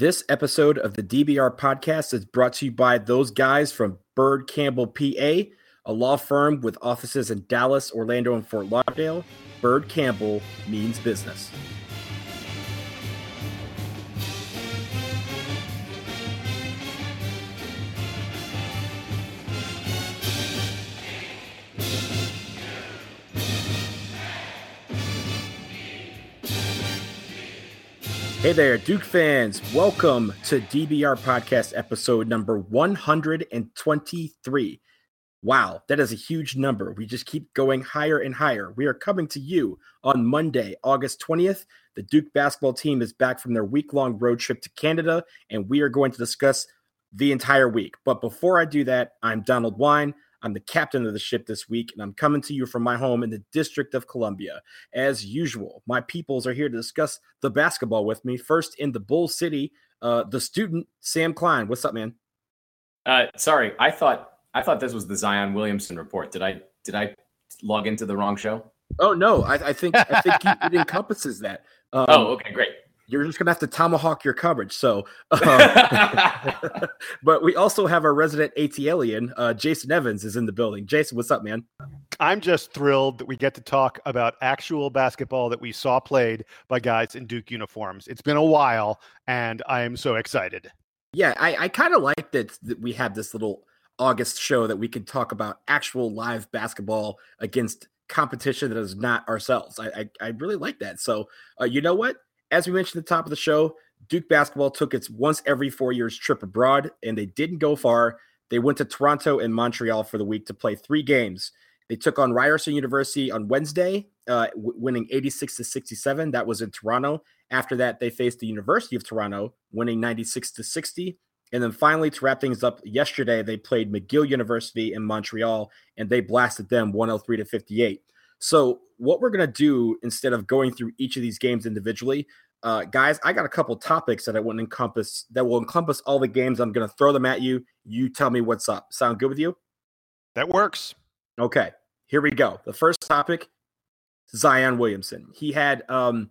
This episode of the DBR podcast is brought to you by those guys from Bird Campbell PA, a law firm with offices in Dallas, Orlando, and Fort Lauderdale. Bird Campbell means business. Hey there, Duke fans. Welcome to DBR Podcast episode number 123. Wow, that is a huge number. We just keep going higher and higher. We are coming to you on Monday, August 20th. The Duke basketball team is back from their week long road trip to Canada, and we are going to discuss the entire week. But before I do that, I'm Donald Wine. I'm the captain of the ship this week, and I'm coming to you from my home in the District of Columbia. As usual, my peoples are here to discuss the basketball with me. First in the Bull City, uh, the student Sam Klein. What's up, man? Uh, sorry, I thought I thought this was the Zion Williamson report. Did I did I log into the wrong show? Oh no, I, I think I think it encompasses that. Um, oh, okay, great you're just gonna have to tomahawk your coverage. So, uh, but we also have our resident ATLian, uh, Jason Evans, is in the building. Jason, what's up, man? I'm just thrilled that we get to talk about actual basketball that we saw played by guys in Duke uniforms. It's been a while, and I am so excited. Yeah, I, I kind of like that, that we have this little August show that we can talk about actual live basketball against competition that is not ourselves. I I, I really like that. So, uh, you know what? As we mentioned at the top of the show, Duke basketball took its once every four years trip abroad, and they didn't go far. They went to Toronto and Montreal for the week to play three games. They took on Ryerson University on Wednesday, uh, w- winning 86 to 67. That was in Toronto. After that, they faced the University of Toronto, winning 96 to 60. And then finally, to wrap things up, yesterday they played McGill University in Montreal, and they blasted them 103 to 58. So, what we're going to do instead of going through each of these games individually, uh, guys, I got a couple topics that I want to encompass that will encompass all the games. I'm going to throw them at you. You tell me what's up. Sound good with you? That works. Okay, here we go. The first topic Zion Williamson. He had, um,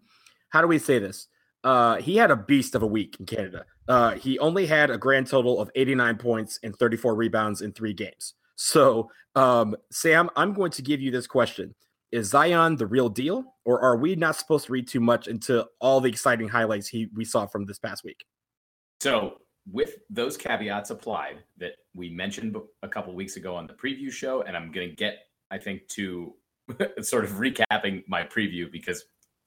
how do we say this? Uh, he had a beast of a week in Canada. Uh, he only had a grand total of 89 points and 34 rebounds in three games. So, um, Sam, I'm going to give you this question is Zion the real deal, or are we not supposed to read too much into all the exciting highlights he we saw from this past week? So, with those caveats applied that we mentioned a couple weeks ago on the preview show, and I'm going to get, I think, to sort of recapping my preview because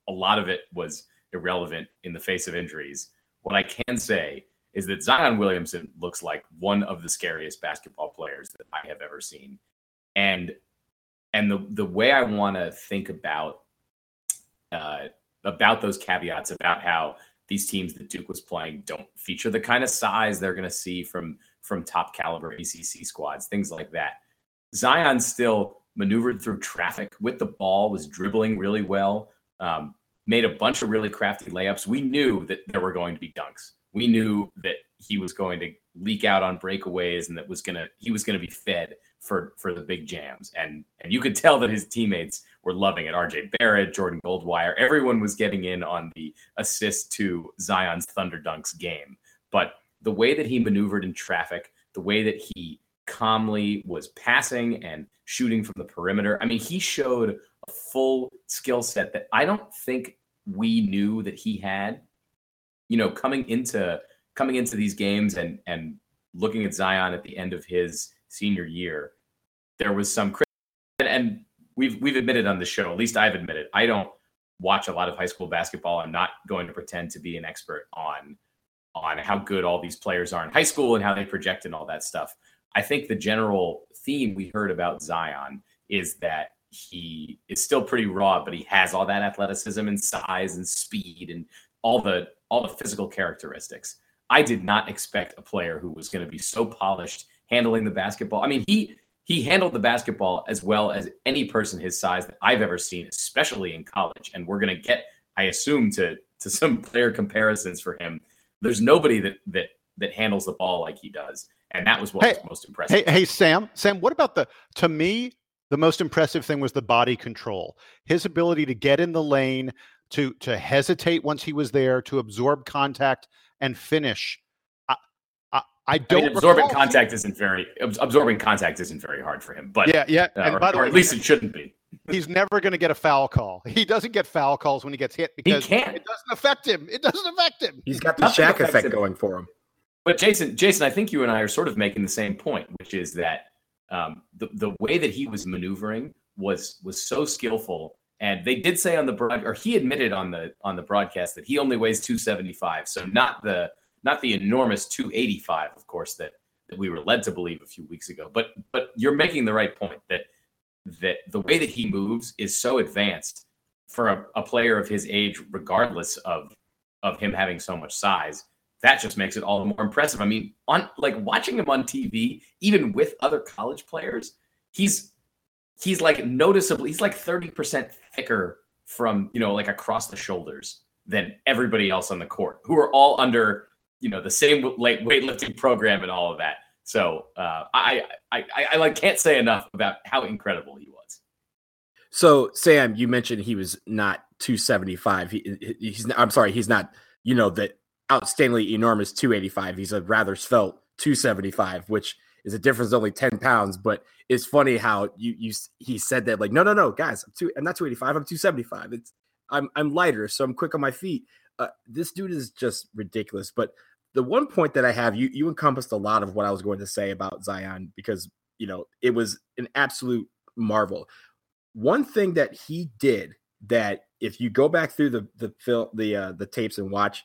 a lot of it was irrelevant in the face of injuries. What I can say is that Zion Williamson looks like one of the scariest basketball players that I have ever seen. And and the the way I want to think about uh, about those caveats about how these teams that Duke was playing don't feature the kind of size they're going to see from from top caliber ACC squads, things like that. Zion still maneuvered through traffic with the ball, was dribbling really well, um, made a bunch of really crafty layups. We knew that there were going to be dunks. We knew that he was going to leak out on breakaways and that was gonna he was gonna be fed for for the big jams. And and you could tell that his teammates were loving it. RJ Barrett, Jordan Goldwire, everyone was getting in on the assist to Zion's Thunder Dunks game. But the way that he maneuvered in traffic, the way that he calmly was passing and shooting from the perimeter. I mean, he showed a full skill set that I don't think we knew that he had. You know, coming into coming into these games and and looking at Zion at the end of his senior year, there was some and, and we've we've admitted on the show, at least I've admitted, I don't watch a lot of high school basketball. I'm not going to pretend to be an expert on on how good all these players are in high school and how they project and all that stuff. I think the general theme we heard about Zion is that he is still pretty raw, but he has all that athleticism and size and speed and all the all the physical characteristics. I did not expect a player who was going to be so polished handling the basketball. I mean, he he handled the basketball as well as any person his size that I've ever seen, especially in college. And we're going to get, I assume, to to some player comparisons for him. There's nobody that that that handles the ball like he does, and that was what hey, was most impressive. Hey, hey, Sam, Sam, what about the? To me, the most impressive thing was the body control. His ability to get in the lane, to to hesitate once he was there, to absorb contact and finish. I, I, I don't. I mean, absorbing contact isn't very absorbing contact isn't very hard for him. But yeah, yeah, uh, and or, by the or way, at least it shouldn't be. he's never going to get a foul call. He doesn't get foul calls when he gets hit because can't. it doesn't affect him. It doesn't affect him. He's got the Nothing Shaq effect him. going for him. But Jason, Jason, I think you and I are sort of making the same point, which is that um, the the way that he was maneuvering was was so skillful. And they did say on the broad, or he admitted on the on the broadcast that he only weighs 275, so not the not the enormous 285, of course, that that we were led to believe a few weeks ago. But but you're making the right point that that the way that he moves is so advanced for a, a player of his age, regardless of of him having so much size that just makes it all the more impressive. I mean, on like watching him on TV, even with other college players, he's he's like noticeably he's like 30% thicker from, you know, like across the shoulders than everybody else on the court, who are all under, you know, the same weight weightlifting program and all of that. So uh, I, I I I like can't say enough about how incredible he was. So Sam, you mentioned he was not 275. He, he's I'm sorry, he's not, you know, the outstandingly enormous 285. He's a rather svelte 275, which is a difference of only 10 pounds. But it's funny how you you he said that like, no, no, no, guys, I'm two, I'm not 285, I'm 275. It's I'm I'm lighter, so I'm quick on my feet. Uh, this dude is just ridiculous. But the one point that I have, you you encompassed a lot of what I was going to say about Zion because you know it was an absolute marvel. One thing that he did that if you go back through the the the uh, the tapes and watch,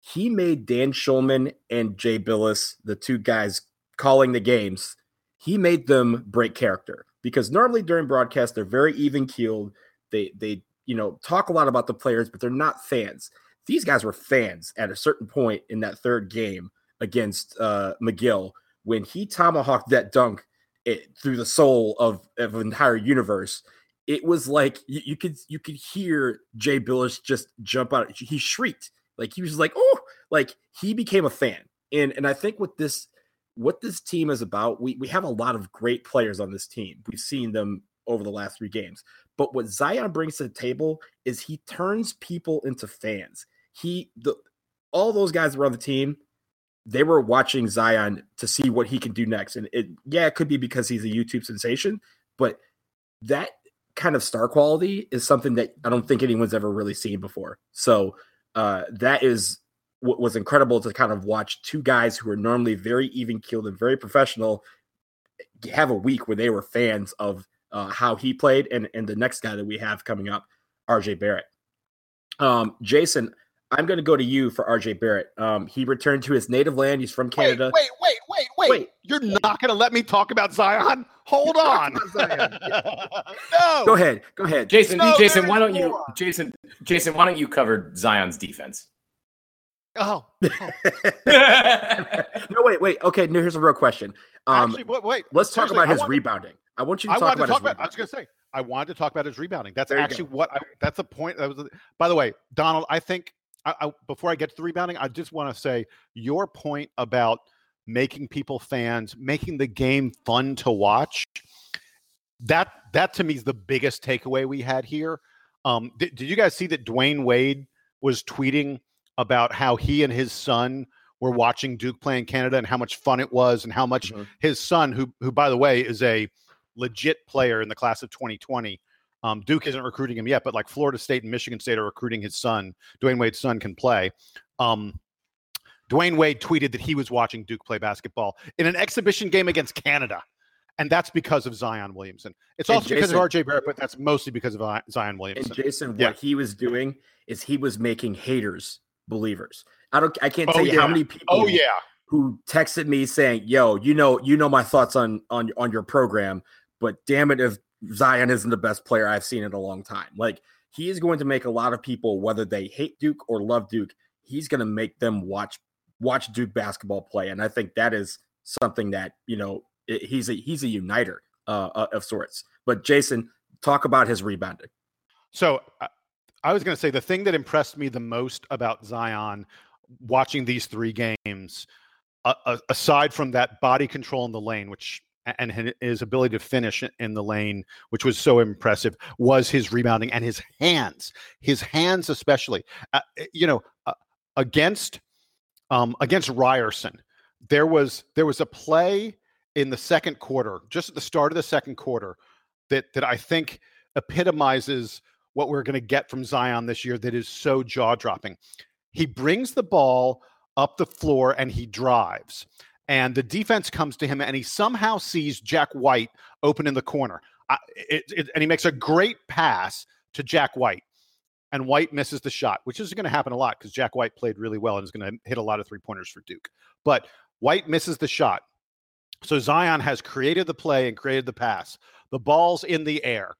he made Dan Shulman and Jay Bilas, the two guys calling the games, he made them break character because normally during broadcast they're very even keeled. They they you know talk a lot about the players, but they're not fans. These guys were fans at a certain point in that third game against uh, McGill when he tomahawked that dunk it, through the soul of, of an entire universe. It was like you, you could you could hear Jay Bilas just jump out. He shrieked like he was like, oh, like he became a fan. And and I think what this what this team is about, we we have a lot of great players on this team. We've seen them over the last three games. But what Zion brings to the table is he turns people into fans. He the all those guys were on the team, they were watching Zion to see what he can do next. And it yeah, it could be because he's a YouTube sensation, but that kind of star quality is something that I don't think anyone's ever really seen before. So uh, that is what was incredible to kind of watch two guys who are normally very even keeled and very professional have a week where they were fans of uh, how he played and and the next guy that we have coming up, RJ Barrett. Um, Jason, I'm going to go to you for RJ Barrett. Um, he returned to his native land. He's from Canada. Wait, wait, wait, wait, wait. Wait. You're not going to let me talk about Zion? Hold on. Zion. no. Go ahead. Go ahead. Jason, No, Jason, why don't you, more. Jason, Jason, why don't you cover Zion's defense? Oh, no, wait, wait. Okay, no, here's a real question. Um, actually, wait, wait. let's talk seriously, about I his rebounding. I want you to I talk wanted to about talk his about. I was going to say. I wanted to talk about his rebounding. That's There actually what. I, that's the point. That was. By the way, Donald. I think. I, I, before I get to the rebounding, I just want to say your point about making people fans, making the game fun to watch. That that to me is the biggest takeaway we had here. Um, did, did you guys see that Dwyane Wade was tweeting about how he and his son were watching Duke play in Canada and how much fun it was and how much Mhm. his son, who who by the way is a legit player in the class of 2020. Um, Duke isn't recruiting him yet, but like Florida State and Michigan State are recruiting his son. Dwyane Wade's son can play. Um, Dwyane Wade tweeted that he was watching Duke play basketball in an exhibition game against Canada. And that's because of Zion Williamson. It's And also because of Jason- RJ Barrett, but that's mostly because of I- Zion And Williamson. Jason, Yeah. what he was doing is he was making haters believers. I don't. I can't Oh, tell you yeah. how many people. oh, yeah. who texted me saying, "Yo, you know, you know my thoughts on on on your program, but damn it, if Zion isn't the best player I've seen in a long time, like he is going to make a lot of people, whether they hate Duke or love Duke, he's going to make them watch watch Duke basketball play, and I think that is something that you know i- he's a he's a uniter uh, uh, of sorts. But Jason, talk about his rebounding. So I- I was going to say the thing that impressed me the most about Zion watching these three games, uh, uh, aside from that body control in the lane, which and his ability to finish in the lane, which was so impressive, was his rebounding and his hands. His hands, especially, uh, you know, uh, against um, against Ryerson. There was there was a play in the second quarter, just at the start of the second quarter, that that I think epitomizes what we're going to get from Zion this year. That is so jaw dropping. He brings the ball up the floor and he drives, and the defense comes to him, and he somehow sees Jack White open in the corner, I, it, it, and he makes a great pass to Jack White and White misses the shot, which is going to happen a lot because Jack White played really well and is going to hit a lot of three pointers for Duke. But White misses the shot. So Zion has created the play and created the pass. The ball's in the air.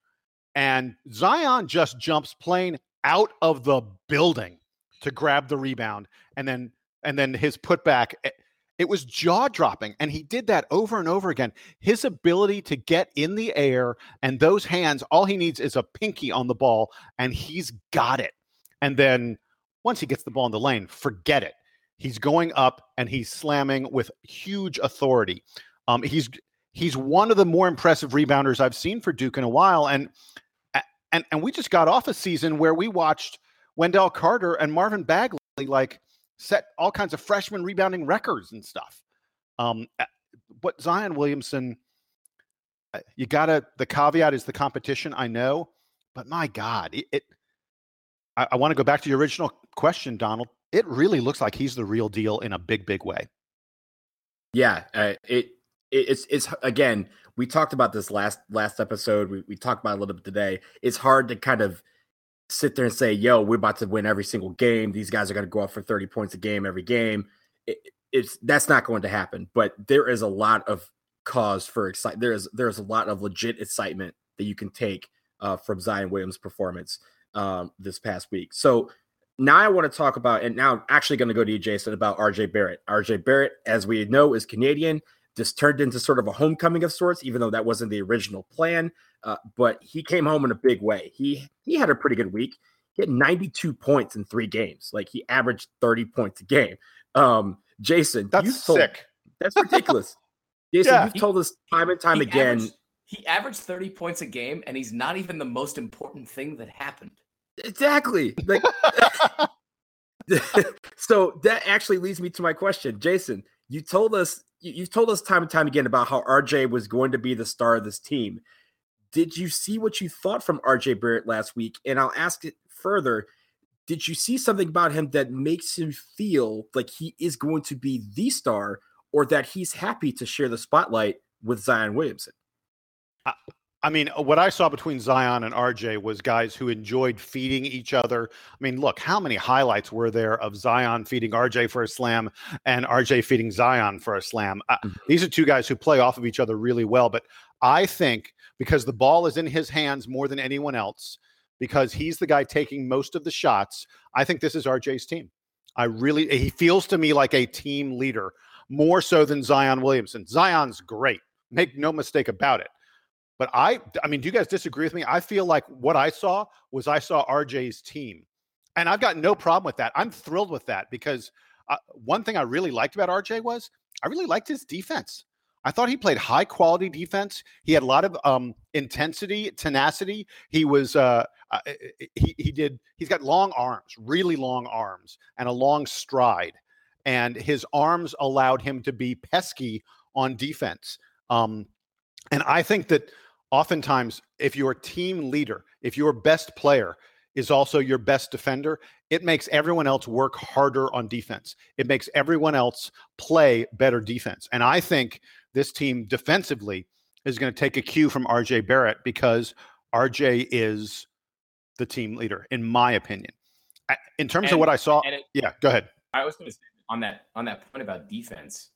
And Zion just jumps plain out of the building to grab the rebound. And then and then his putback eh, it was jaw dropping. And he did that over and over again. His ability to get in the air and those hands, all he needs is a pinky on the ball, and he's got it. And then once he gets the ball in the lane, forget it. He's going up and he's slamming with huge authority. Um, he's he's one of the more impressive rebounders I've seen for Duke in a while. And and and we just got off a season where we watched Wendell Carter and Marvin Bagley like set all kinds of freshman rebounding records and stuff. Um, but Zion Williamson, uh, you gotta. The caveat is the competition. I know, but my God, it. it I, I want to go back to your original question, Donald. It really looks like he's the real deal in a big, big way. Yeah, uh, it, it it's it's again. We talked about this last last episode. We we talked about a little bit today. It's hard to kind of sit there and say, "Yo, we're about to win every single game. These guys are going to go up for 30 points a game every game." It, it's that's not going to happen. But there is a lot of cause for excitement. There is there is a lot of legit excitement that you can take uh, from Zion Williams' performance um, this past week. So now I want to talk about, and now I'm actually going to go to you, Jason, about RJ Barrett. RJ Barrett, as we know, is Canadian. Just turned into sort of a homecoming of sorts, even though that wasn't the original plan. Uh, but he came home in a big way. He he had a pretty good week. He had 92 points in three games. Like he averaged 30 points a game. Um, Jason, that's told, sick. That's ridiculous. Jason, yeah. you've told us time and time he again. Averaged, he averaged 30 points a game, and he's not even the most important thing that happened. Exactly. Like so that actually leads me to my question. Jason, you told us you've told us time and time again about how RJ was going to be the star of this team. Did you see what you thought from RJ Barrett last week? And I'll ask it further. Did you see something about him that makes him feel like he is going to be the star or that he's happy to share the spotlight with Zion Williamson? Mean, what I saw between Zion and RJ was guys who enjoyed feeding each other. I mean, look, how many highlights were there of Zion feeding RJ for a slam and RJ feeding Zion for a slam? Uh, mm-hmm. these are two guys who play off of each other really well. But I think because the ball is in his hands more than anyone else, because he's the guy taking most of the shots. I think this is RJ's team. I really, he feels to me like a team leader more so than Zion Williamson. Zion's great, make no mistake about it. But I, I mean, do you guys disagree with me? I feel like what I saw was I saw RJ's team, and I've got no problem with that. I'm thrilled with that because uh, one thing I really liked about RJ was I really liked his defense. I thought he played high quality defense. He had a lot of um, intensity, tenacity. He was uh, uh, he he did. He's got long arms, really long arms, and a long stride. And his arms allowed him to be pesky on defense. Um, and I think that oftentimes, if your team leader, if your best player is also your best defender, it makes everyone else work harder on defense. It makes everyone else play better defense. And I think this team defensively is going to take a cue from RJ Barrett because RJ is the team leader, in my opinion. In terms and, of what I saw, it, yeah, go ahead. I was going to say on that on that point about defense.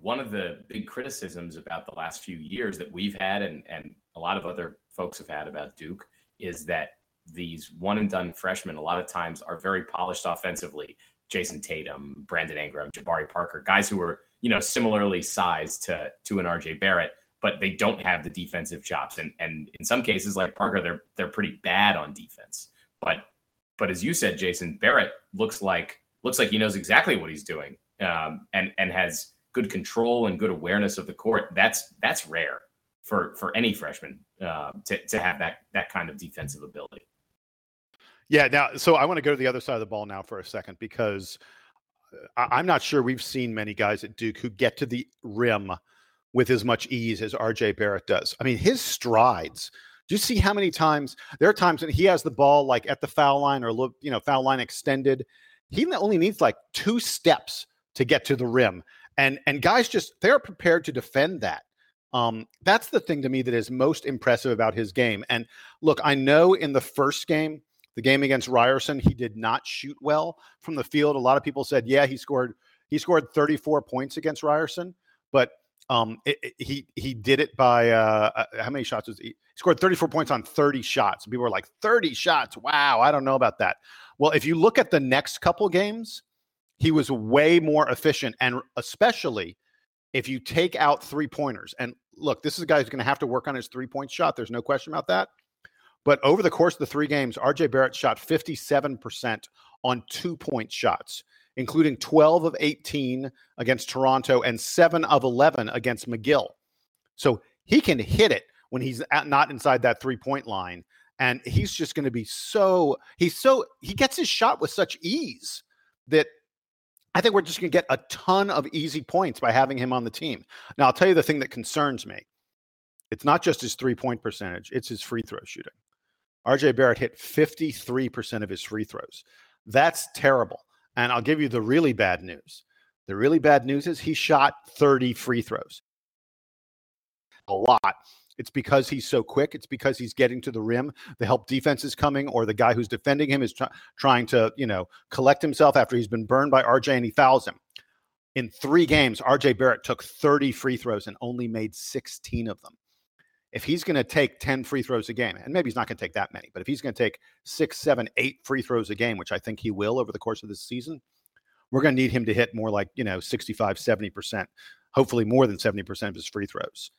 One of the big criticisms about the last few years that we've had, and and a lot of other folks have had about Duke, is that these one and done freshmen a lot of times are very polished offensively. Jayson Tatum, Brandon Ingram, Jabari Parker, guys who are you know similarly sized to to an RJ Barrett, but they don't have the defensive chops. And and in some cases, like Parker, they're they're pretty bad on defense. But but as you said, Jason Barrett looks like looks like he knows exactly what he's doing, um, and and has good control and good awareness of the court. That's that's rare for for any freshman uh, to to have that that kind of defensive ability. Yeah. Now, so I want to go to the other side of the ball now for a second because I, am not sure we've seen many guys at Duke who get to the rim with as much ease as RJ Barrett does. I mean, his strides. Do you see how many times there are times when he has the ball like at the foul line or you know foul line extended? He only needs like two steps to get to the rim, and and guys just they're prepared to defend that. Um, that's the thing to me that is most impressive about his game. And look, I know in the first game, the game against Ryerson, he did not shoot well from the field. A lot of people said, yeah, he scored he scored 34 points against Ryerson, but um, it, it, he he did it by uh, uh how many shots was he? he? scored 34 points on 30 shots. People were like 30 shots. Wow, I don't know about that. Well, if you look at the next couple games, he was way more efficient, and especially if you take out three pointers. And look, this is a guy who's going to have to work on his three point shot. There's no question about that. But over the course of the three games, RJ Barrett shot 57% on two point shots, including 12 of 18 against Toronto and 7 of 11 against McGill. So he can hit it when he's at, not inside that three point line. And he's just going to be so, he's so, he gets his shot with such ease that I think we're just going to get a ton of easy points by having him on the team. Now, I'll tell you the thing that concerns me. It's not just his three point percentage, it's his free throw shooting. RJ Barrett hit 53% of his free throws. That's terrible. And I'll give you the really bad news. The really bad news is he shot 30 free throws. A lot. It's because he's so quick. It's because he's getting to the rim. The help defense is coming, or the guy who's defending him is try- trying to, you know, collect himself after he's been burned by RJ and he fouls him. In three games, RJ Barrett took 30 free throws and only made 16 of them if he's going to take 10 free throws a game, and maybe he's not going to take that many, but if he's going to take six, seven, eight free throws a game, which I think he will over the course of this season, we're going to need him to hit more like, you know, 65, 70%, hopefully more than 70% of his free throws.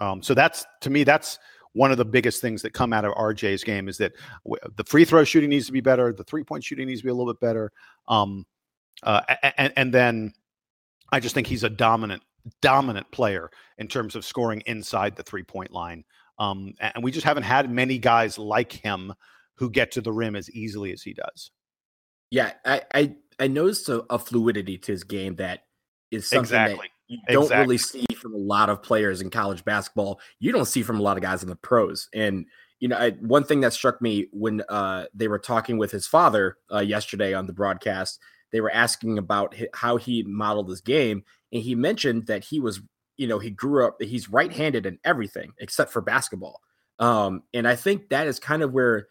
Um, so that's, to me, that's one of the biggest things that come out of RJ's game is that the free throw shooting needs to be better. The three point shooting needs to be a little bit better. Um, uh, and, and then I just think he's a dominant dominant player in terms of scoring inside the three point line. Um, and we just haven't had many guys like him who get to the rim as easily as he does. Yeah, I I, I noticed a, a fluidity to his game that is something exactly. that you don't exactly. really see from a lot of players in college basketball. You don't see from a lot of guys in the pros. And you know, I, one thing that struck me when uh, they were talking with his father uh, yesterday on the broadcast, they were asking about how he modeled his game, and he mentioned that he was, you know, he grew up, he's right handed in everything except for basketball. Um, and I think that is kind of where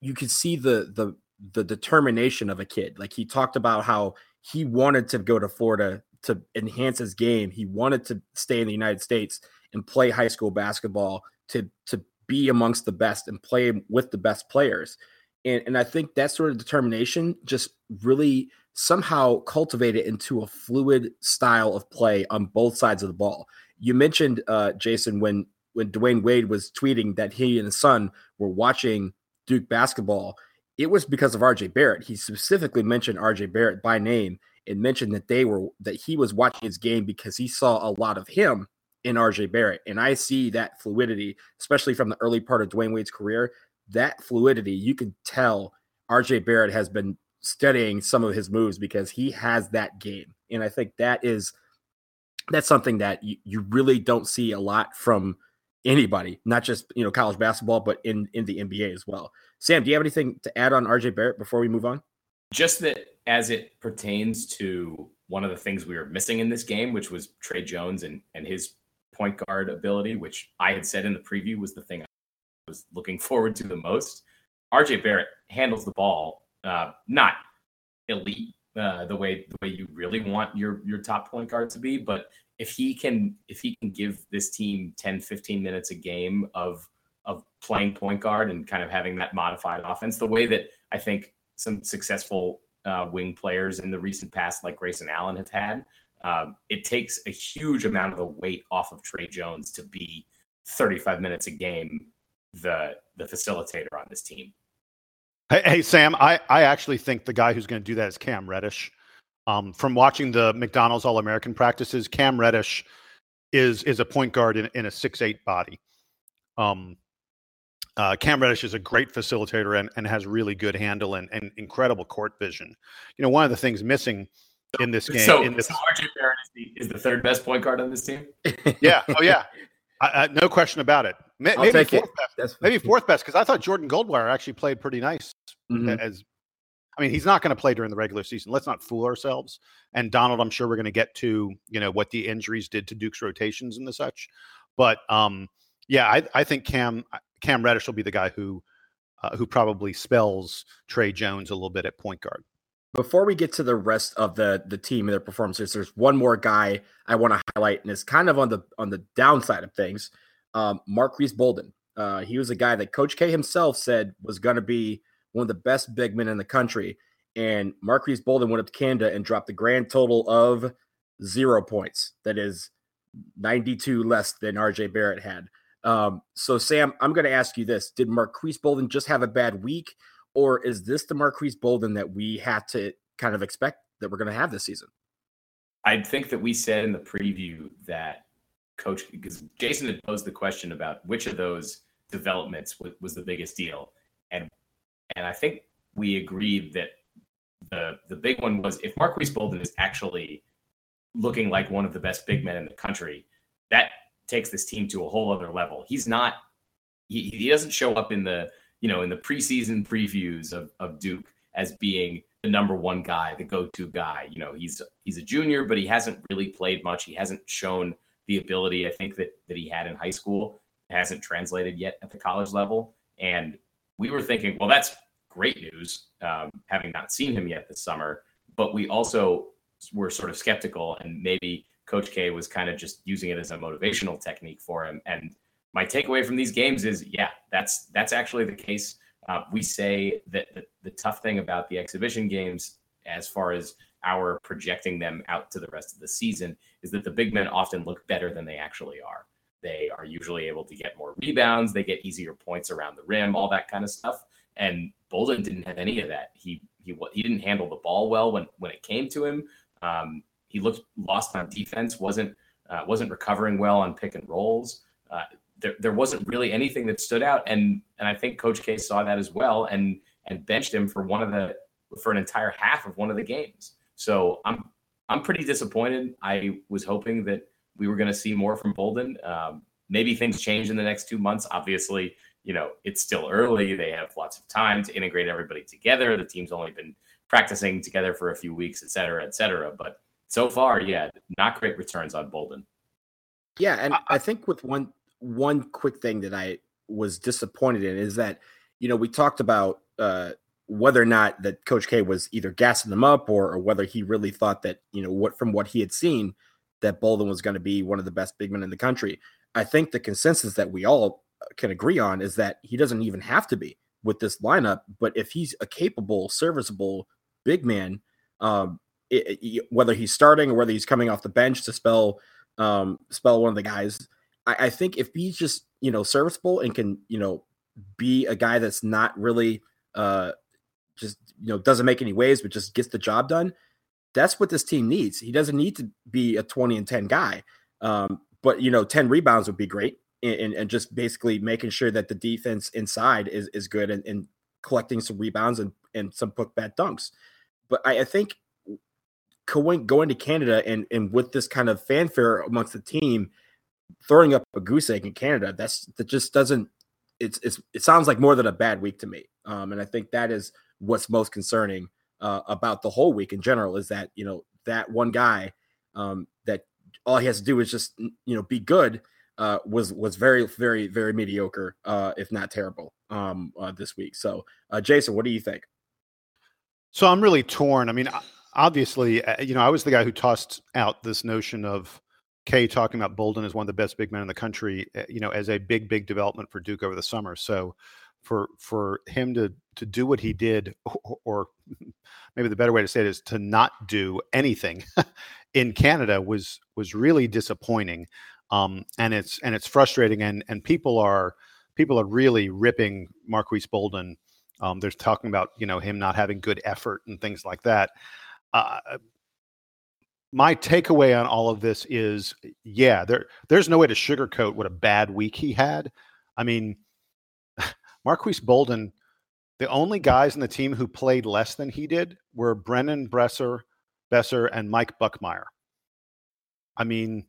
you can see the, the, the determination of a kid. Like he talked about how he wanted to go to Florida to enhance his game. He wanted to stay in the United States and play high school basketball to to be amongst the best and play with the best players. And, and I think that sort of determination just really somehow cultivated into a fluid style of play on both sides of the ball. You mentioned uh, Jason when when Dwyane Wade was tweeting that he and his son were watching Duke basketball. It was because of RJ Barrett. He specifically mentioned RJ Barrett by name and mentioned that they were that he was watching his game because he saw a lot of him in RJ Barrett. And I see that fluidity, especially from the early part of Dwyane Wade's career. That fluidity, you can tell RJ Barrett has been studying some of his moves because he has that game. And I think that is that's something that you, you really don't see a lot from anybody, not just you know college basketball, but in in the NBA as well. Sam, do you have anything to add on RJ Barrett before we move on? Just that as it pertains to one of the things we were missing in this game, which was Tre Jones and and his point guard ability, which I had said in the preview was the thing I was looking forward to the most. RJ Barrett handles the ball uh, not elite uh, the way the way you really want your your top point guard to be, but if he can if he can give this team 10 15 minutes a game of of playing point guard and kind of having that modified offense the way that I think some successful uh, wing players in the recent past like Grayson Allen have had um, it takes a huge amount of the weight off of Tre Jones to be 35 minutes a game the the facilitator on this team Hey, hey, Sam, I, I actually think the guy who's going to do that is Cam Reddish. Um, from watching the McDonald's All American practices, Cam Reddish is is a point guard in, in a six eight body. Um, uh, Cam Reddish is a great facilitator and, and has really good handle and, and incredible court vision. You know, one of the things missing in this game. So, in this... so RJ Barrett is the, is the, third best point guard on this team. yeah. Oh yeah. I, I, no question about it. maybe fourth it. best. maybe fourth best because I thought Jordan Goldwire actually played pretty nice. Mm-hmm. As I mean, he's not going to play during the regular season. Let's not fool ourselves. And Donald, I'm sure we're going to get to you know what the injuries did to Duke's rotations and the such. But um, yeah, I, I think Cam Cam Reddish will be the guy who uh, who probably spells Tre Jones a little bit at point guard. Before we get to the rest of the the team and their performances, there's one more guy I want to highlight, and it's kind of on the on the downside of things. Um, Marques Bolden. Uh, he was a guy that Coach K himself said was going to be one of the best big men in the country. And Marques Bolden went up to Canada and dropped the grand total of zero points. That is 92 less than RJ Barrett had. Um, so, Sam, I'm going to ask you this Did Marques Bolden just have a bad week, or is this the Marques Bolden that we had to kind of expect that we're going to have this season? I think that we said in the preview that coach, because Jason had posed the question about which of those developments was, was the biggest deal. And and I think we agreed that the the big one was if Marques Bolden is actually looking like one of the best big men in the country, that takes this team to a whole other level. He's not he, he doesn't show up in the you know in the preseason previews of, of Duke as being the number one guy, the go-to guy. You know, he's he's a junior, but he hasn't really played much. He hasn't shown the ability I think that that he had in high school. It hasn't translated yet at the college level. And we were thinking, well, that's great news, um, having not seen him yet this summer. But we also were sort of skeptical, and maybe Coach K was kind of just using it as a motivational technique for him. And my takeaway from these games is, yeah, that's that's actually the case. Uh, we say that the, the tough thing about the exhibition games, as far as our projecting them out to the rest of the season, is that the big men often look better than they actually are. They are usually able to get more rebounds, they get easier points around the rim, all that kind of stuff. And Bolden didn't have any of that. He he he didn't handle the ball well when when it came to him. Um, he looked lost on defense. wasn't uh, wasn't recovering well on pick and rolls. Uh, there, there wasn't really anything that stood out, and and I think Coach K saw that as well, and and benched him for one of the for an entire half of one of the games. So I'm I'm pretty disappointed. I was hoping that we were going to see more from Bolden. Um, maybe things change in the next two months. Obviously, you know, it's still early. They have lots of time to integrate everybody together. The team's only been practicing together for a few weeks, et cetera, et cetera. But so far, yeah, not great returns on Bolden. Yeah, and I, I think with one one quick thing that I was disappointed in is that you know we talked about uh, whether or not that Coach K was either gassing them up or, or whether he really thought that you know what from what he had seen that Bolden was going to be one of the best big men in the country. I think the consensus that we all can agree on is that he doesn't even have to be with this lineup. But if he's a capable, serviceable big man, um, it, it, whether he's starting or whether he's coming off the bench to spell um, spell one of the guys, I, I think if he's just you know serviceable and can you know be a guy that's not really uh, just you know doesn't make any waves but just gets the job done that's what this team needs he doesn't need to be a 20 and 10 guy um, but you know 10 rebounds would be great and, and just basically making sure that the defense inside is is good and, and collecting some rebounds and and some put bad dunks. But I, I think going going to Canada and and with this kind of fanfare amongst the team, throwing up a goose egg in Canada, that's that just doesn't. It's it's it sounds like more than a bad week to me. Um, and I think that is what's most concerning uh, about the whole week in general is that you know that one guy um, that all he has to do is just you know be good uh, was was very very very mediocre, uh, if not terrible, um, uh, this week. So, uh, Jason, what do you think? So I'm really torn. I mean, obviously, uh, you know, I was the guy who tossed out this notion of Kay talking about Bolden as one of the best big men in the country, uh, you know, as a big big development for Duke over the summer. So for for him to to do what he did, or, or maybe the better way to say it is to not do anything in Canada was was really disappointing um, and it's and it's frustrating, and and people are people are really ripping Marques Bolden. Um, they're talking about you know him not having good effort and things like that. Uh, my takeaway on all of this is, yeah, there there's no way to sugarcoat what a bad week he had. I mean, Marques Bolden, the only guys in the team who played less than he did were Brennan Besser, Boeser, and Mike Buckmire. I mean,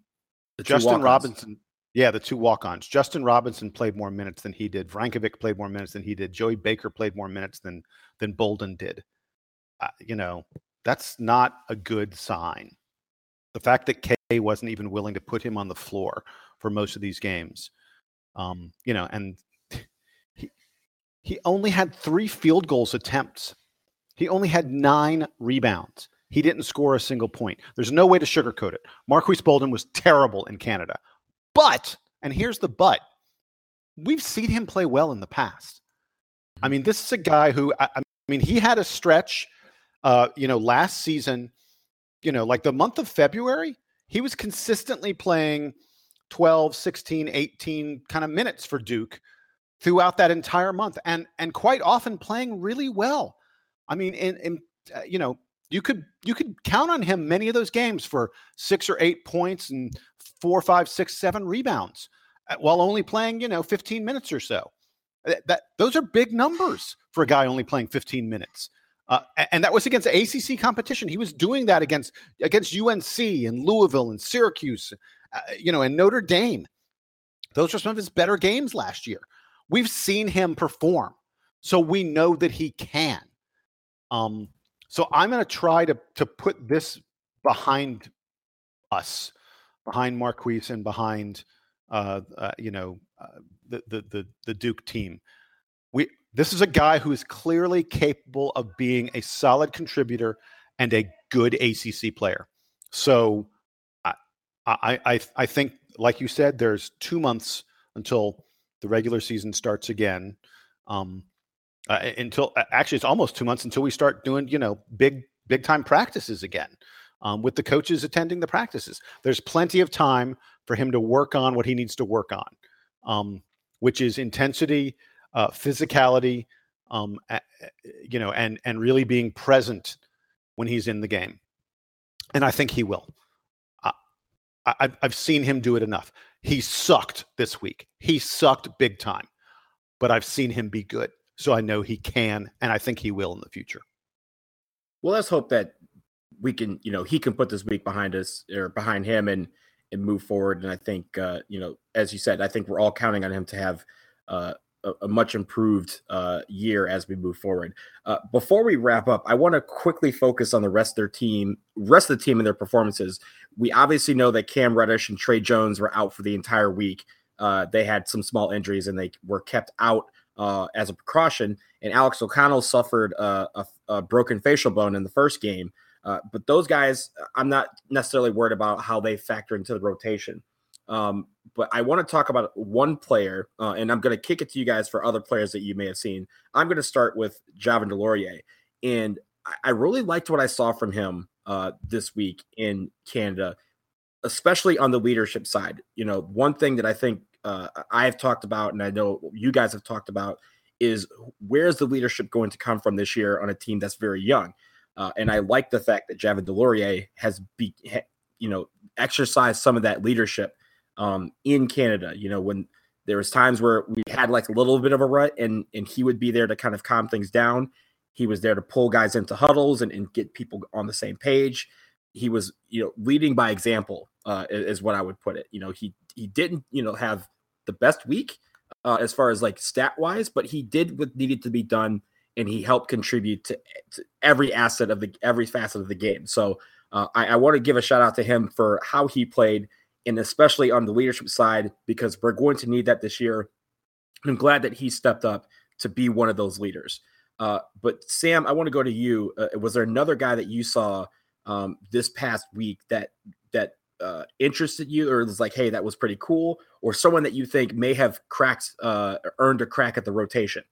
The Justin. Robinson, yeah, the two walk-ons. Justin Robinson played more minutes than he did. Vrankovic played more minutes than he did. Joey Baker played more minutes than than Bolden did. Uh, you know, that's not a good sign. The fact that Kay wasn't even willing to put him on the floor for most of these games, um, you know, and he he only had three field goals attempts. He only had nine rebounds. He didn't score a single point. There's no way to sugarcoat it. Marques Bolden was terrible in Canada. But, and here's the but, we've seen him play well in the past. I mean, this is a guy who, I, I mean, he had a stretch, uh, you know, last season, you know, like the month of February, he was consistently playing 12, 16, 18 kind of minutes for Duke throughout that entire month and and quite often playing really well. I mean, in, in uh, you know, you could you could count on him many of those games for six or eight points and four, five, six, seven rebounds uh, while only playing you know 15 minutes or so. That, that those are big numbers for a guy only playing 15 minutes. Uh, and that was against ACC competition. He was doing that against against UNC and Louisville and Syracuse, uh, you know, and Notre Dame. Those are some of his better games last year. We've seen him perform, so we know that he can. Um, so I'm going to try to to put this behind us, behind Marques and behind uh, uh, you know uh, the, the the the Duke team. We this is a guy who is clearly capable of being a solid contributor and a good ACC player. So I I I, think, like you said, there's two months until the regular season starts again. Um, uh, until actually it's almost two months until we start doing you know big big time practices again um, with the coaches attending the practices there's plenty of time for him to work on what he needs to work on um, which is intensity uh, physicality um, you know and and really being present when he's in the game. And i think he will. I, i've seen him do it enough. He sucked this week. He sucked big time. But i've seen him be good so I know he can, and I think he will in the future. Well, let's hope that we can, you know, he can put this week behind us or behind him and and move forward. And I think, uh, you know, as you said, I think we're all counting on him to have uh, a, a much improved uh, year as we move forward. Uh, before we wrap up, I want to quickly focus on the rest of their team, rest of the team and their performances. We obviously know that Cam Reddish and Tre Jones were out for the entire week. Uh, they had some small injuries and they were kept out uh, as a precaution. And Alex O'Connell suffered uh, a, a broken facial bone in the first game. Uh, but those guys, I'm not necessarily worried about how they factor into the rotation. Um, but I want to talk about one player, uh, and I'm going to kick it to you guys for other players that you may have seen. I'm going to start with Javin DeLaurier, and I, I really liked what I saw from him uh, this week in Canada, especially on the leadership side. You know, one thing that I think uh, I have talked about, and I know you guys have talked about, is where's the leadership going to come from this year on a team that's very young? Uh, and I like the fact that Javin DeLaurier has be, ha, you know, exercised some of that leadership um, in Canada. You know, when there was times where we had like a little bit of a rut, and and he would be there to kind of calm things down. He was there to pull guys into huddles and, and get people on the same page. He was, you know, leading by example, uh, is what I would put it. You know, he he didn't, you know, have the best week uh, as far as like stat wise, but he did what needed to be done, and he helped contribute to, to every asset of the every facet of the game. So uh, I, I want to give a shout out to him for how he played, and especially on the leadership side because we're going to need that this year. I'm glad that he stepped up to be one of those leaders. Uh, but Sam, I want to go to you. Uh, was there another guy that you saw um, this past week that that uh, interested you, or was like, hey, that was pretty cool, or someone that you think may have cracked, uh, earned a crack at the rotation?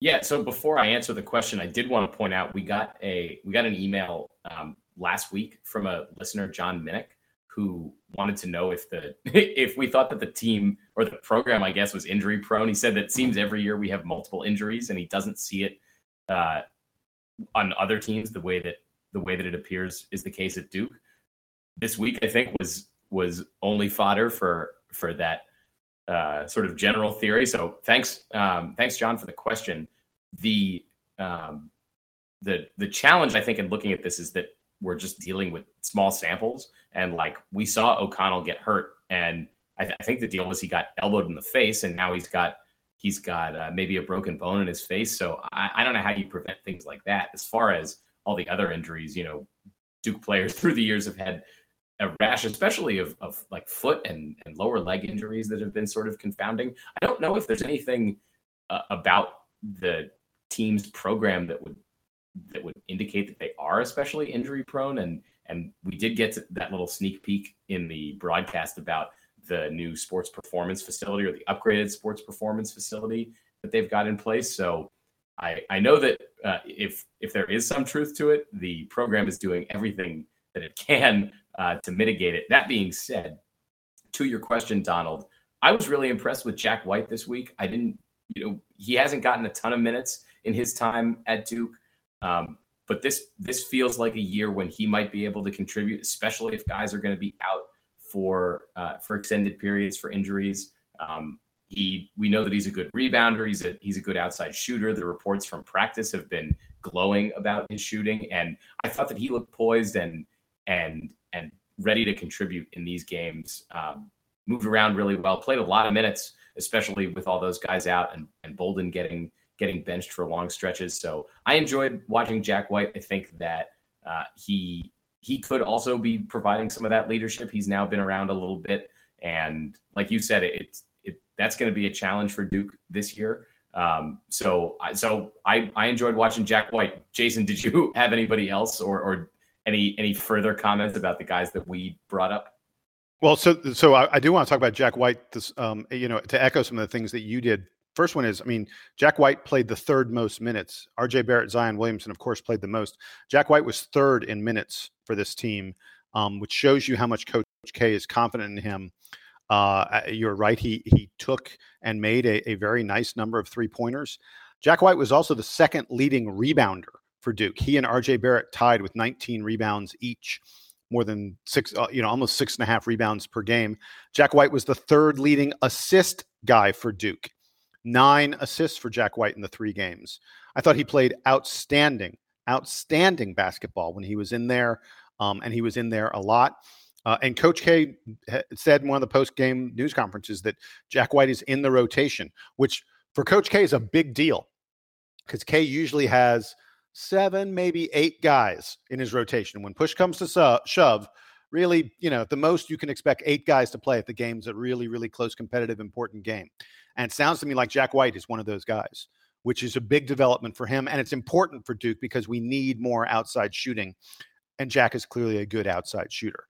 Yeah. So before I answer the question, I did want to point out we got a we got an email um, last week from a listener, John Minnick, who wanted to know if the if we thought that the team or the program, I guess, was injury prone. He said that it seems every year we have multiple injuries, and he doesn't see it uh, on other teams the way that the way that it appears is the case at Duke. This week, I think was was only fodder for for that uh, sort of general theory. So thanks, um, thanks, John, for the question. The um, the the challenge I think in looking at this is that we're just dealing with small samples. And like we saw O'Connell get hurt, and I, th- I think the deal was he got elbowed in the face, and now he's got he's got uh, maybe a broken bone in his face. So I, I don't know how you prevent things like that. As far as all the other injuries, you know, Duke players through the years have had a rash, especially of, of like foot and, and lower leg injuries that have been sort of confounding. I don't know if there's anything uh, about the team's program that would that would indicate that they are especially injury prone and and we did get that little sneak peek in the broadcast about the new sports performance facility or the upgraded sports performance facility that they've got in place. So i i know that uh, if if there is some truth to it the program is doing everything that it can uh, to mitigate it. That being said to your question donald i was really impressed with jack white this week. I didn't you know he hasn't gotten a ton of minutes in his time at Duke. Um, but this this feels like a year when he might be able to contribute, especially if guys are going to be out for uh, for extended periods for injuries. Um, he we know that he's a good rebounder. He's a he's a good outside shooter. The reports from practice have been glowing about his shooting, and I thought that he looked poised and and and ready to contribute in these games. Um, moved around really well, played a lot of minutes, especially with all those guys out and and Bolden getting getting benched for long stretches. So I enjoyed watching Jack White. I think that uh, he he could also be providing some of that leadership. He's now been around a little bit, and like you said, it's it, that's going to be a challenge for Duke this year. Um, so so I I enjoyed watching Jack White. Jason, did you have anybody else or or any any further comments about the guys that we brought up? Well, so so I, I do want to talk about Jack White. This, um, you know, to echo some of the things that you did First one is, I mean, Jack White played the third most minutes. RJ Barrett, Zion Williamson, of course, played the most. Jack White was third in minutes for this team, um, which shows you how much Coach K is confident in him. Uh, you're right. He he took and made a, a very nice number of three pointers. Jack White was also the second leading rebounder for Duke. He and RJ Barrett tied with 19 rebounds each more than six, uh, you know, almost six and a half rebounds per game. Jack White was the third leading assist guy for Duke nine assists for Jack White in the three games. I thought he played outstanding, outstanding basketball when he was in there, um, and he was in there a lot. Uh, and Coach K said in one of the post game news conferences that Jack White is in the rotation, which for Coach K is a big deal because K usually has seven, maybe eight guys in his rotation. When push comes to shove, really, you know, the most you can expect eight guys to play if the game's a really, really close, competitive, important game. And it sounds to me like Jack White is one of those guys, which is a big development for him. And it's important for Duke because we need more outside shooting. And Jack is clearly a good outside shooter.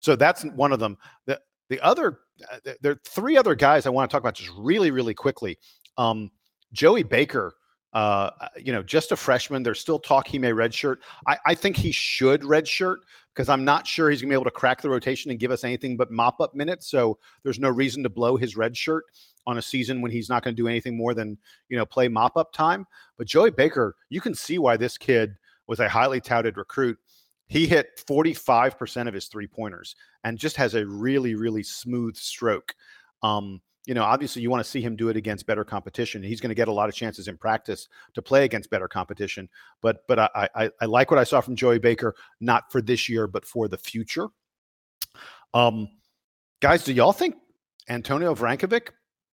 So that's one of them. The, the other, uh, there are three other guys I want to talk about just really, really quickly. Um, Joey Baker uh, uh, you know, just a freshman. There's still talk he may redshirt. I, I think he should redshirt because I'm not sure he's going to be able to crack the rotation and give us anything but mop up minutes. So there's no reason to blow his red shirt on a season when he's not going to do anything more than you know play mop up time. But Joey Baker, you can see why this kid was a highly touted recruit. He hit 45% of his three pointers and just has a really, really smooth stroke. Um, you know, obviously you want to see him do it against better competition. He's going to get a lot of chances in practice to play against better competition. But but I, I, I like what I saw from Joey Baker, not for this year, but for the future. Um, guys, do y'all think Antonio Vrankovic?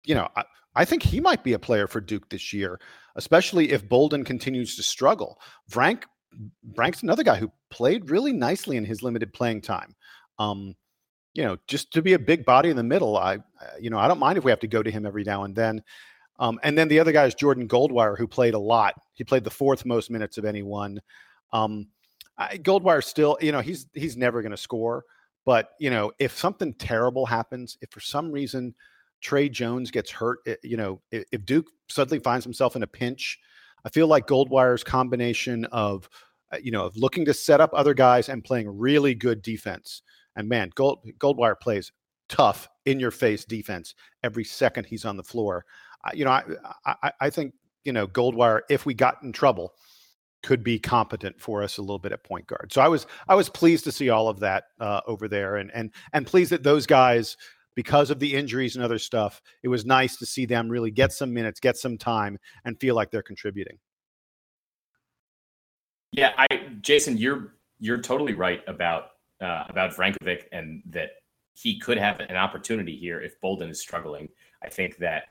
You know, I, I think he might be a player for Duke this year, especially if Bolden continues to struggle. Frank Frank's another guy who played really nicely in his limited playing time. Um, you know, just to be a big body in the middle, I, you know, I don't mind if we have to go to him every now and then. Um, and then the other guy is Jordan Goldwire, who played a lot. He played the fourth most minutes of anyone. Um, I, Goldwire still, you know, he's he's never going to score. But you know, if something terrible happens, if for some reason Tre Jones gets hurt, eh, you know, if, if Duke suddenly finds himself in a pinch, I feel like Goldwire's combination of, uh, you know, of looking to set up other guys and playing really good defense and man, Gold Goldwire plays tough, in your face defense every second he's on the floor. you know, I, I, I think you know Goldwire, if we got in trouble, could be competent for us a little bit at point guard. So I was I was pleased to see all of that uh, over there, and and and pleased that those guys, because of the injuries and other stuff, it was nice to see them really get some minutes, get some time, and feel like they're contributing. Yeah, I Jason, you're you're totally right about uh, about Vrankovic and that he could have an opportunity here if Bolden is struggling. I think that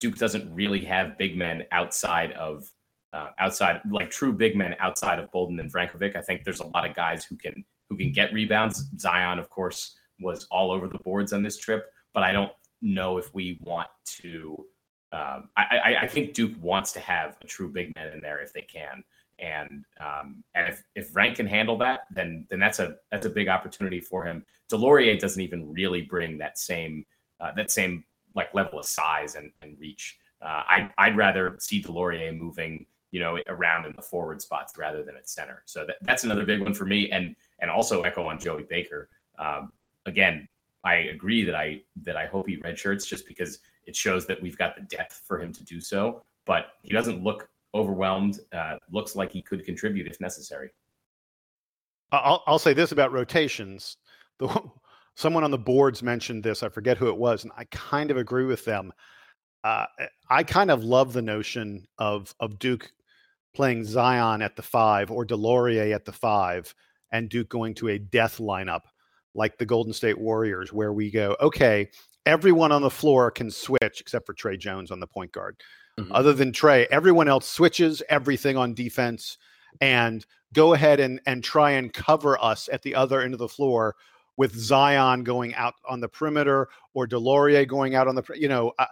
Duke doesn't really have big men outside of uh, outside like true big men outside of Bolden and Vrankovic. I think there's a lot of guys who can who can get rebounds. Zion, of course, was all over the boards on this trip, but I don't know if we want to. Um, I, I, I, think Duke wants to have a true big man in there if they can, and um, and if if Rank can handle that, then then that's a that's a big opportunity for him. DeLaurier doesn't even really bring that same uh, that same like level of size and, and reach. Uh, I, I'd rather see DeLaurier moving you know, around in the forward spots rather than at center. So that, that's another big one for me. And and also echo on Joey Baker. Um, again, I agree that I that I hope he redshirts just because it shows that we've got the depth for him to do so. But he doesn't look overwhelmed. Uh, looks like he could contribute if necessary. I'll, I'll say this about rotations. The, someone on the boards mentioned this. I forget who it was, and I kind of agree with them. Uh, I kind of love the notion of of Duke playing Zion at the five or DeLaurier at the five and Duke going to a death lineup like the Golden State Warriors, where we go, okay, everyone on the floor can switch except for Tre Jones on the point guard. Mm-hmm. Other than Tre, everyone else switches everything on defense and go ahead and, and try and cover us at the other end of the floor with Zion going out on the perimeter or DeLaurier going out on the, you know, uh,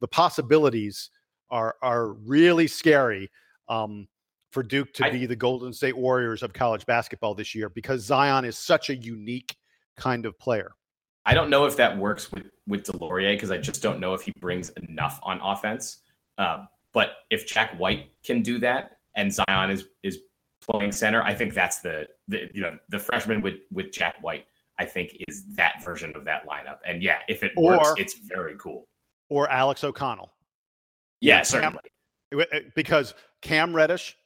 the possibilities are are really scary um, for Duke to I, be the Golden State Warriors of college basketball this year because Zion is such a unique kind of player. I don't know if that works with with DeLaurier because I just don't know if he brings enough on offense. Uh, but if Jack White can do that and Zion is is playing center, I think that's the the you know the freshman with with Jack White. I think is that version of that lineup. And yeah, if it or, works, it's very cool. Or Alex O'Connell. Yeah, certainly. Because Cam Reddish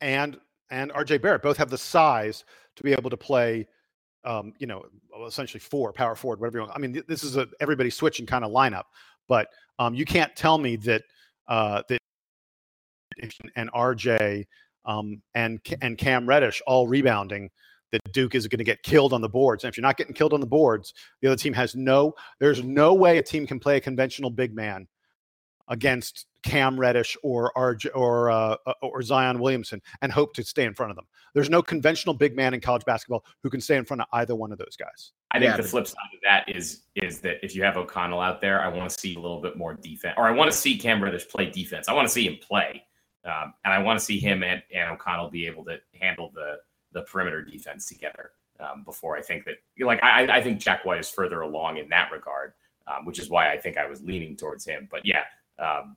and and RJ Barrett both have the size to be able to play, um, you know, essentially four power forward, whatever you want. I mean, this is a everybody switching kind of lineup, but um, you can't tell me that uh, that and RJ um, and and Cam Reddish all rebounding that Duke is going to get killed on the boards. And if you're not getting killed on the boards, the other team has no. There's no way a team can play a conventional big man against Cam Reddish or RJ, or uh, uh, or Zion Williamson and hope to stay in front of them. There's no conventional big man in college basketball who can stay in front of either one of those guys. I think yeah, the flip side of that is is that if you have O'Connell out there, I want to see a little bit more defense, or I want to see Cam Reddish play defense. I want to see him play, um, and I want to see him and, and O'Connell be able to handle the the perimeter defense together. Um, before I think that, like, I, I think Jack White is further along in that regard, um, which is why I think I was leaning towards him. But yeah, um,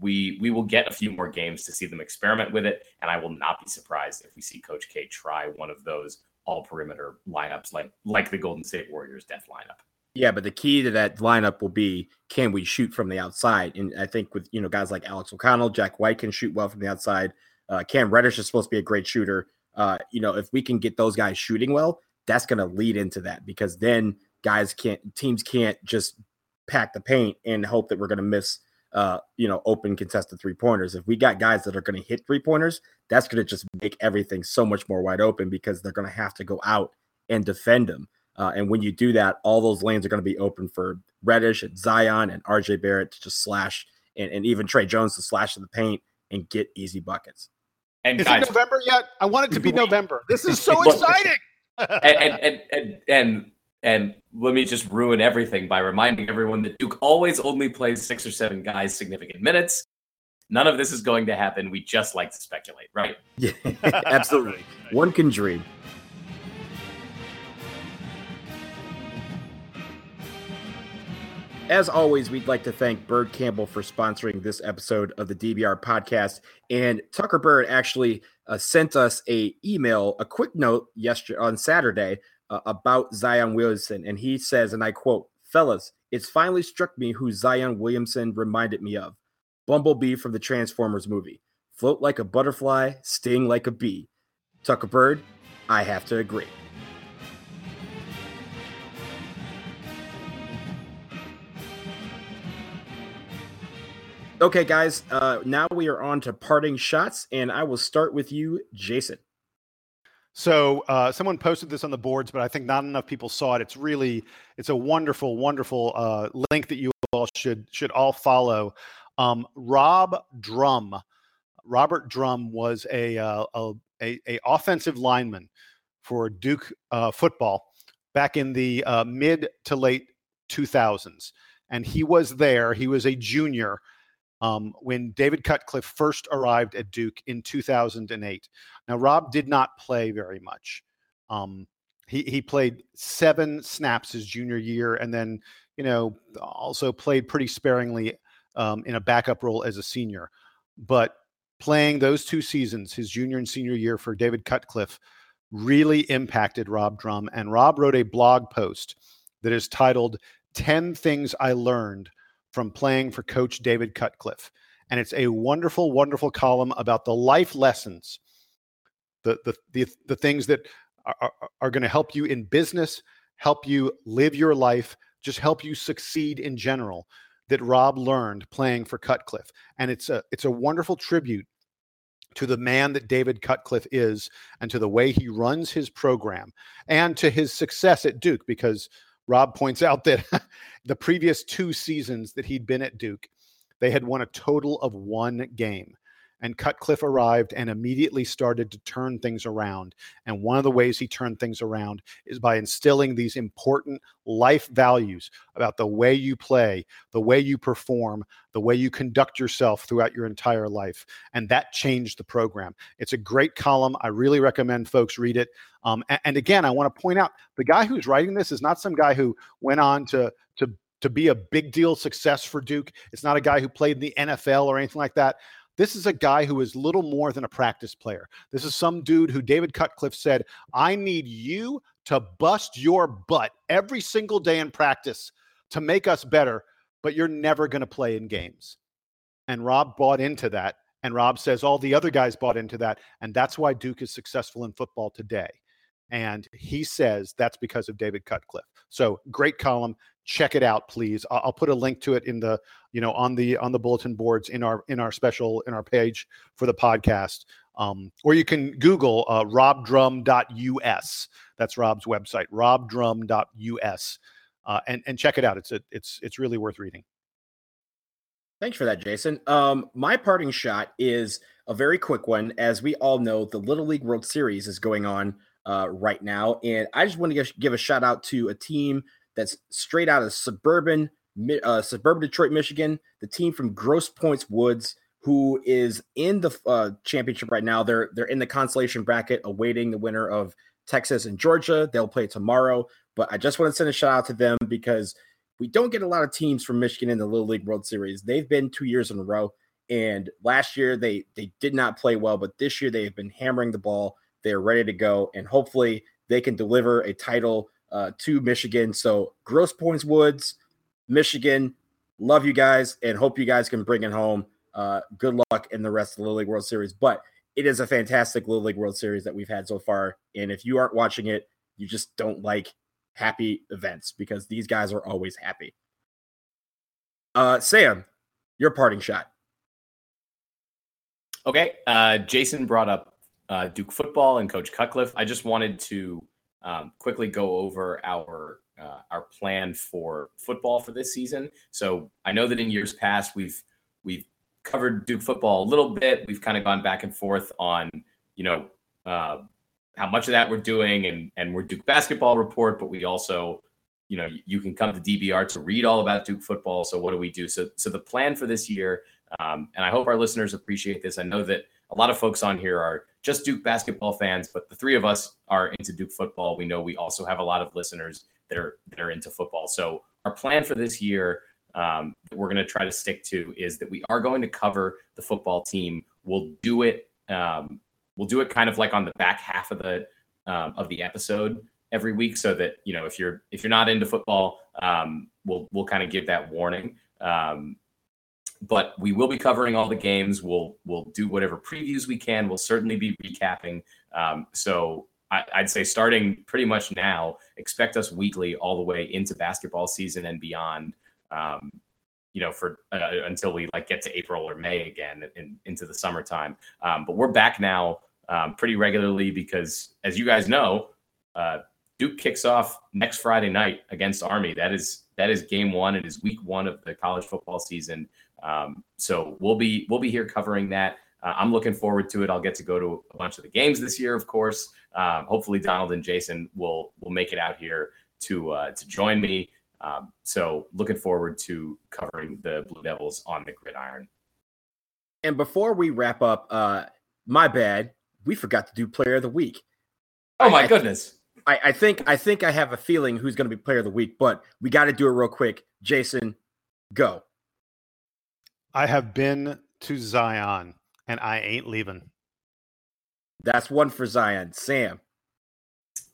we we will get a few more games to see them experiment with it, and I will not be surprised if we see Coach K try one of those all perimeter lineups like like the Golden State Warriors death lineup. Yeah, but the key to that lineup will be can we shoot from the outside? And I think with you know guys like Alex O'Connell, Jack White can shoot well from the outside. Uh, Cam Reddish is supposed to be a great shooter. Uh, you know, if we can get those guys shooting well, that's going to lead into that because then guys can't teams can't just pack the paint and hope that we're going to miss uh, you know, open contested three pointers. If we got guys that are going to hit three pointers, that's going to just make everything so much more wide open because they're going to have to go out and defend them. Uh, and when you do that, all those lanes are going to be open for Reddish and Zion and RJ Barrett to just slash and, and even Tre Jones to slash in the paint and get easy buckets. And is guys, it November yet? I want it to be November. This is so exciting. and, and, and, and and let me just ruin everything by reminding everyone that Duke always only plays six or seven guys significant minutes. None of this is going to happen. We just like to speculate, right? Yeah, absolutely. One can dream. As always, we'd like to thank Byrd Campbell for sponsoring this episode of the DBR podcast. And Tucker Byrd actually uh, sent us a email, a quick note yesterday on Saturday uh, about Zion Williamson, and he says, and I quote, "Fellas, it's finally struck me who Zion Williamson reminded me of: Bumblebee from the Transformers movie. Float like a butterfly, sting like a bee. Tucker Byrd, I have to agree." Okay, guys. Uh, now we are on to parting shots, and I will start with you, Jason. So uh, someone posted this on the boards, but I think not enough people saw it. It's really, it's a wonderful, wonderful uh, link that you all should should all follow. Um, Rob Drum, Robert Drum was a, uh, a, a, offensive lineman for Duke uh, football back in the uh, mid to late 2000s, and he was there. He was a junior um, when David Cutcliffe first arrived at Duke in 2008. Now, Rob did not play very much. Um, he, he played seven snaps his junior year and then, you know, also played pretty sparingly um, in a backup role as a senior. But playing those two seasons, his junior and senior year for David Cutcliffe, really impacted Rob Drum. And Rob wrote a blog post that is titled 10 Things I Learned from playing for Coach David Cutcliffe. And it's a wonderful, wonderful column about the life lessons, the, the, the, the things that are, are, are going to help you in business, help you live your life, just help you succeed in general that Rob learned playing for Cutcliffe. And it's a, it's a wonderful tribute to the man that David Cutcliffe is and to the way he runs his program and to his success at Duke because Rob points out that the previous two seasons that he'd been at Duke, they had won a total of one game. And Cutcliffe arrived and immediately started to turn things around. And one of the ways he turned things around is by instilling these important life values about the way you play, the way you perform, the way you conduct yourself throughout your entire life. And that changed the program. It's a great column. I really recommend folks read it. Um, and, and again, I want to point out the guy who's writing this is not some guy who went on to to to be a big deal success for Duke. It's not a guy who played in the NFL or anything like that. This is a guy who is little more than a practice player. This is some dude who David Cutcliffe said, I need you to bust your butt every single day in practice to make us better, but you're never going to play in games. And Rob bought into that. And Rob says all the other guys bought into that. And that's why Duke is successful in football today. And he says that's because of David Cutcliffe. So great column check it out please. I'll put a link to it in the you know on the on the bulletin boards in our in our special in our page for the podcast. Um, or you can google uh, robdrum.us that's rob's website robdrum.us uh, and and check it out. It's a, it's it's really worth reading. Thanks for that jason. Um, my parting shot is a very quick one. As we all know the little league world series is going on uh, right now. And i just want to give a shout out to a team that's straight out of suburban uh, suburban Detroit, Michigan. The team from Grosse Pointe Woods, who is in the uh, championship right now. They're they're in the consolation bracket, awaiting the winner of Texas and Georgia. They'll play tomorrow. But I just want to send a shout out to them because we don't get a lot of teams from Michigan in the Little League World Series. They've been two years in a row, and last year they they did not play well, but this year they have been hammering the ball. They are ready to go, and hopefully they can deliver a title uh, to Michigan. So Grosse Pointe Woods, Michigan, love you guys and hope you guys can bring it home. Uh, good luck in the rest of the Little League World Series. But it is a fantastic Little League World Series that we've had so far. And if you aren't watching it, you just don't like happy events because these guys are always happy. Uh, Sam, your parting shot. Okay. Uh, Jason brought up uh, Duke football and Coach Cutcliffe. I just wanted to um, quickly go over our uh, our plan for football for this season. So I know that in years past we've we've covered Duke football a little bit. We've kind of gone back and forth on you know uh, how much of that we're doing, and and we're Duke basketball report, but we also you know you can come to DBR to read all about Duke football. So what do we do? So so the plan for this year, um, and I hope our listeners appreciate this. I know that a lot of folks on here are just Duke basketball fans, but the three of us are into Duke football. We know we also have a lot of listeners that are that are into football. So our plan for this year um, that we're going to try to stick to is that we are going to cover the football team. We'll do it. Um, we'll do it kind of like on the back half of the um, of the episode every week, so that you know if you're if you're not into football, um, we'll we'll kind of give that warning. Um, but we will be covering all the games. We'll we'll do whatever previews we can. We'll certainly be recapping. Um, so I, would say starting pretty much now, expect us weekly all the way into basketball season and beyond. Um, you know, for uh, until we like get to April or May again and into the summertime. Um, but we're back now um, pretty regularly because, as you guys know, uh, Duke kicks off next Friday night against Army. That is that is game one. It is week one of the college football season. Um, so we'll be we'll be here covering that. Uh, I'm looking forward to it. I'll get to go to a bunch of the games this year, of course. Um, hopefully, Donald and Jason will will make it out here to uh, to join me. Um, so looking forward to covering the Blue Devils on the gridiron. And before we wrap up, uh, my bad, we forgot to do Player of the Week. Oh my I, goodness! I, I think I think I have a feeling who's going to be Player of the Week, but we got to do it real quick. Jason, go. I have been to Zion, and I ain't leaving. That's one for Zion. Sam.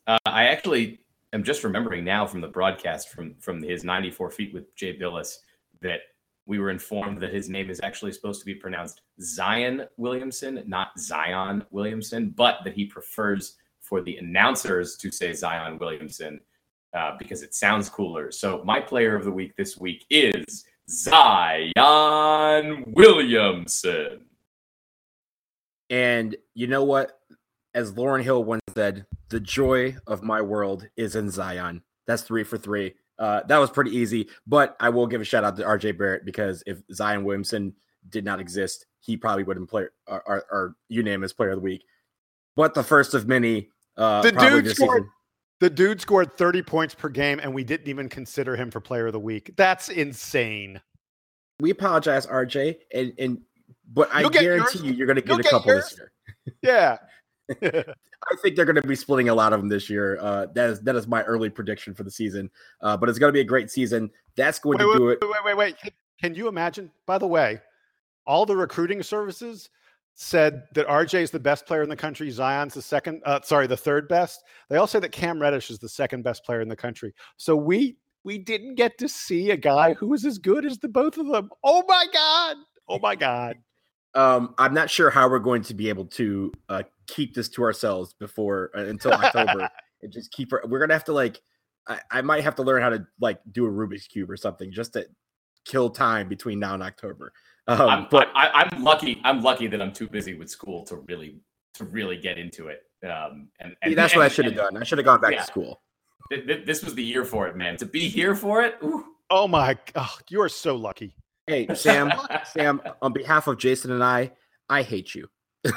Uh, I actually am just remembering now from the broadcast from from his 94 feet with Jay Bilas that we were informed that his name is actually supposed to be pronounced Zion Williamson, not Zion Williamson, but that he prefers for the announcers to say Zion Williamson uh, because it sounds cooler. So my player of the week this week is Zion Williamson. And you know what? As Lauryn Hill once said, the joy of my world is in Zion. That's three for three. Uh, that was pretty easy, but I will give a shout out to RJ Barrett because if Zion Williamson did not exist, he probably wouldn't play our, our, our unanimous player of the week. But the first of many. Uh, the dude scored. The dude scored 30 points per game, and we didn't even consider him for player of the week. That's insane. We apologize, RJ, and and but I guarantee you, you're going to get a couple yours. this year. Yeah. I think they're going to be splitting a lot of them this year. Uh, that is that is my early prediction for the season. Uh, but it's going to be a great season. That's going wait, to wait, do it. Wait, wait, wait. Can you imagine? By the way, all the recruiting services said that RJ is the best player in the country. Zion's the second. Uh, sorry, the third best. They all say that Cam Reddish is the second best player in the country. So we we didn't get to see a guy who was as good as the both of them. Oh my god! Oh my god! Um, I'm not sure how we're going to be able to uh, keep this to ourselves before uh, until October and just keep. We're gonna have to like. I, I might have to learn how to like do a Rubik's cube or something just to kill time between now and October. Um, I'm, but I, am lucky. I'm lucky that I'm too busy with school to really to really get into it. Um, and, and that's and, what I should have done. I should have gone back yeah. to school. This was the year for it, man. To be here for it. Ooh. Oh my! Oh, you are so lucky. Hey, Sam. Sam, on behalf of Jason and I, I hate you.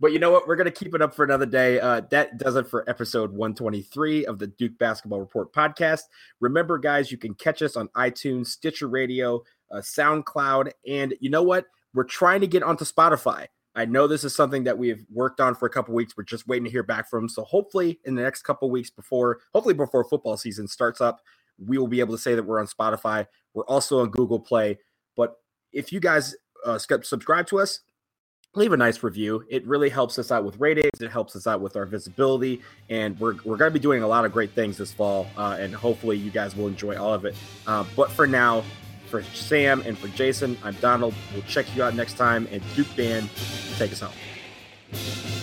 but you know what? We're going to keep it up for another day. Uh, that does it for episode 123 of the Duke Basketball Report podcast. Remember, guys, you can catch us on iTunes, Stitcher Radio, uh, SoundCloud, and you know what? We're trying to get onto Spotify. I know this is something that we've worked on for a couple weeks. We're just waiting to hear back from. So hopefully, in the next couple weeks before, hopefully before football season starts up, we will be able to say that we're on Spotify. We're also on Google Play. But if you guys uh, subscribe to us, leave a nice review. It really helps us out with ratings. It helps us out with our visibility, and we're we're going to be doing a lot of great things this fall, uh, and hopefully you guys will enjoy all of it. Uh, but for now, for Sam and for Jason, I'm Donald. We'll check you out next time, and Duke Band, take us home.